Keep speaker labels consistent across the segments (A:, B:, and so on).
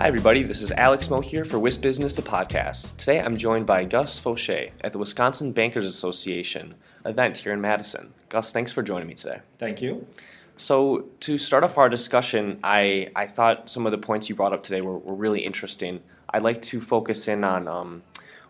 A: Hi, everybody. This is Alex Moe here for WIS Business, the podcast. Today I'm joined by Gus Faucher at the Wisconsin Bankers Association event here in Madison. Gus, thanks for joining me today.
B: Thank you.
A: So, to start off our discussion, I, I thought some of the points you brought up today were, were really interesting. I'd like to focus in on um,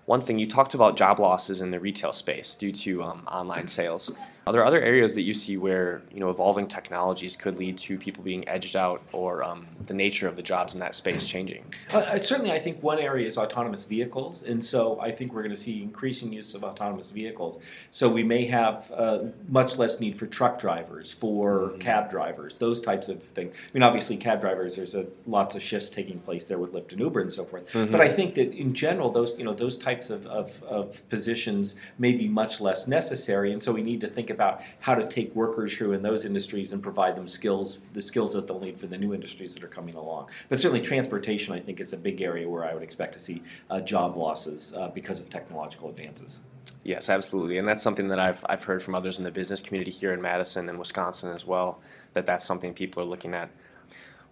A: one thing. You talked about job losses in the retail space due to um, online sales. Are there other areas that you see where you know evolving technologies could lead to people being edged out, or um, the nature of the jobs in that space changing?
B: Uh, certainly, I think one area is autonomous vehicles, and so I think we're going to see increasing use of autonomous vehicles. So we may have uh, much less need for truck drivers, for mm-hmm. cab drivers, those types of things. I mean, obviously, cab drivers, there's a, lots of shifts taking place there with Lyft and Uber and so forth. Mm-hmm. But I think that in general, those you know those types of, of, of positions may be much less necessary, and so we need to think about how to take workers who are in those industries and provide them skills, the skills that they'll need for the new industries that are coming along. But certainly, transportation, I think, is a big area where I would expect to see uh, job losses uh, because of technological advances.
A: Yes, absolutely, and that's something that I've I've heard from others in the business community here in Madison and Wisconsin as well. That that's something people are looking at.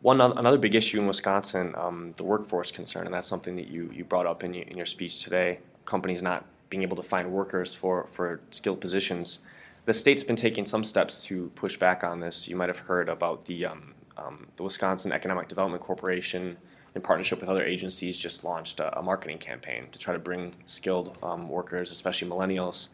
A: One another big issue in Wisconsin, um, the workforce concern, and that's something that you, you brought up in your, in your speech today. Companies not being able to find workers for, for skilled positions the state's been taking some steps to push back on this. You might have heard about the um, um, the Wisconsin Economic Development Corporation, in partnership with other agencies, just launched a, a marketing campaign to try to bring skilled um, workers, especially millennials,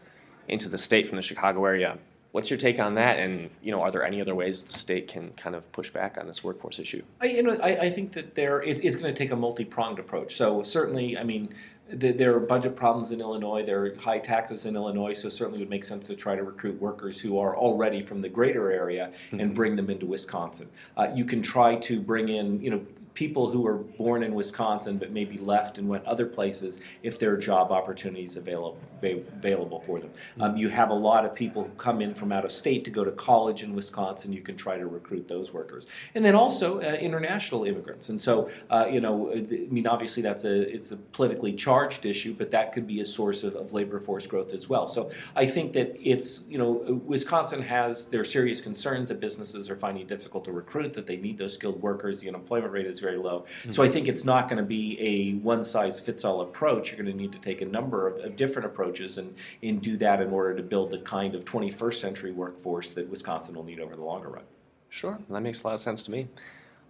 A: into the state from the Chicago area. What's your take on that? And you know, are there any other ways the state can kind of push back on this workforce issue?
B: I, you know, I, I think that there it's, it's going to take a multi pronged approach. So certainly, I mean, there are budget problems in Illinois. There are high taxes in Illinois, so certainly it would make sense to try to recruit workers who are already from the greater area and mm-hmm. bring them into Wisconsin. Uh, you can try to bring in, you know, people who were born in Wisconsin but maybe left and went other places if there are job opportunities available available for them. Um, mm-hmm. you have a lot of people who come in from out of state to go to college in Wisconsin. You can try to recruit those workers, and then also uh, international immigrants. And so, uh, you know, I mean, obviously that's a it's a politically charged issue, but that could be a source of, of labor force growth as well. So I think that it's you know Wisconsin has their serious concerns that businesses are finding it difficult to recruit, that they need those skilled workers. The unemployment rate is very low. Mm-hmm. So I think it's not going to be a one size fits all approach. You're going to need to take a number of, of, different approaches and, and do that in order to build the kind of 21st century workforce that Wisconsin will need over the longer run.
A: Sure, that makes a lot of sense to me.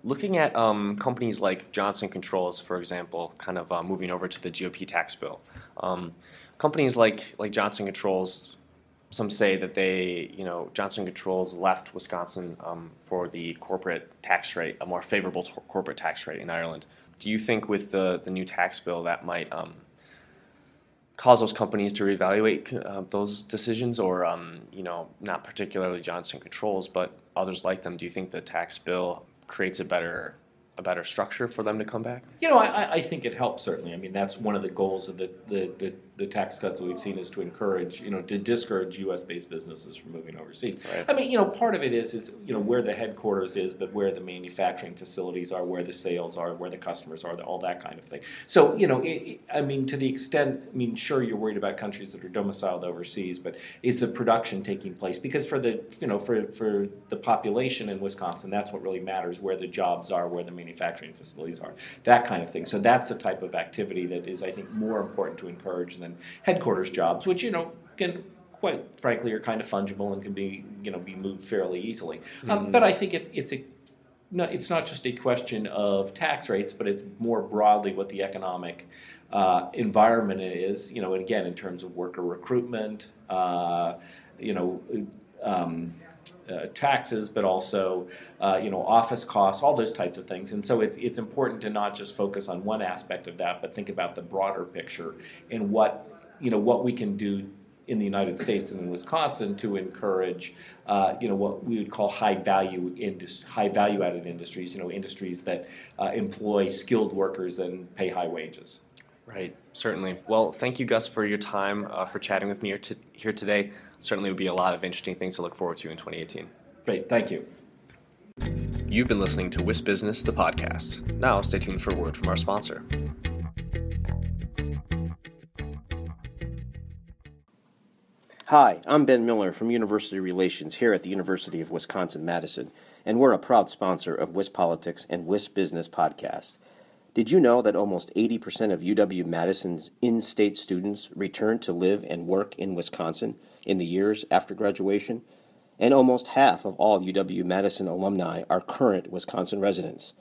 A: Looking at um, companies like Johnson Controls, for example, kind of uh, moving over to the GOP tax bill, um, companies like like Johnson Controls some say that they, you know, Johnson Controls left Wisconsin um, for the corporate tax rate, a more favorable t- corporate tax rate in Ireland. Do you think with the, the new tax bill that might um, cause those companies to reevaluate uh, those decisions, or um, you know, not particularly Johnson Controls, but others like them? Do you think the tax bill creates a better a better structure for them to come back?
B: You know, I, I think it helps certainly. I mean, that's one of the goals of the, the, the, the tax cuts that we've seen is to encourage, you know, to discourage U.S.-based businesses from moving overseas. Right. I mean, you know, part of it is is you know where the headquarters is, but where the manufacturing facilities are, where the sales are, where the customers are, all that kind of thing. So, you know, it, I mean, to the extent, I mean, sure, you're worried about countries that are domiciled overseas, but is the production taking place? Because for the, you know, for for the population in Wisconsin, that's what really matters: where the jobs are, where the manufacturing facilities are, that kind of thing. So that's the type of activity that is, I think, more important to encourage than headquarters jobs, which you know can quite frankly are kind of fungible and can be you know be moved fairly easily. Um, mm-hmm. Um, but I think it's it's a no, it's not just a question of tax rates, but it's more broadly what the economic uh, environment is. You know, and again in terms of worker recruitment, uh, you know. Um, uh, taxes, but also uh, you know office costs, all those types of things. And so it's it's important to not just focus on one aspect of that, but think about the broader picture and what you know what we can do in the United States and in Wisconsin to encourage, uh, you know, what we would call high value indus- high value added industries. You know, industries that uh, employ skilled workers and pay high wages.
A: Right, certainly. Well, thank you, Gus, for your time, uh, for chatting with me here, here today. Certainly will be a lot of interesting things to look forward to in 2018.
B: Great, thank you.
A: You've been listening to WIS Business, the podcast. Now, stay tuned for a word from our sponsor.
C: Hi, I'm Ben Miller from University Relations here at the University of Wisconsin Madison, and we're a proud sponsor of WIS Politics and WIS Business podcast. Did you know that almost 80% of UW Madison's in state students return to live and work in Wisconsin in the years after graduation? And almost half of all UW Madison alumni are current Wisconsin residents.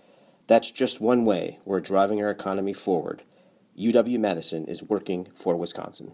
C: That's just one way we're driving our economy forward. UW Madison is working for Wisconsin.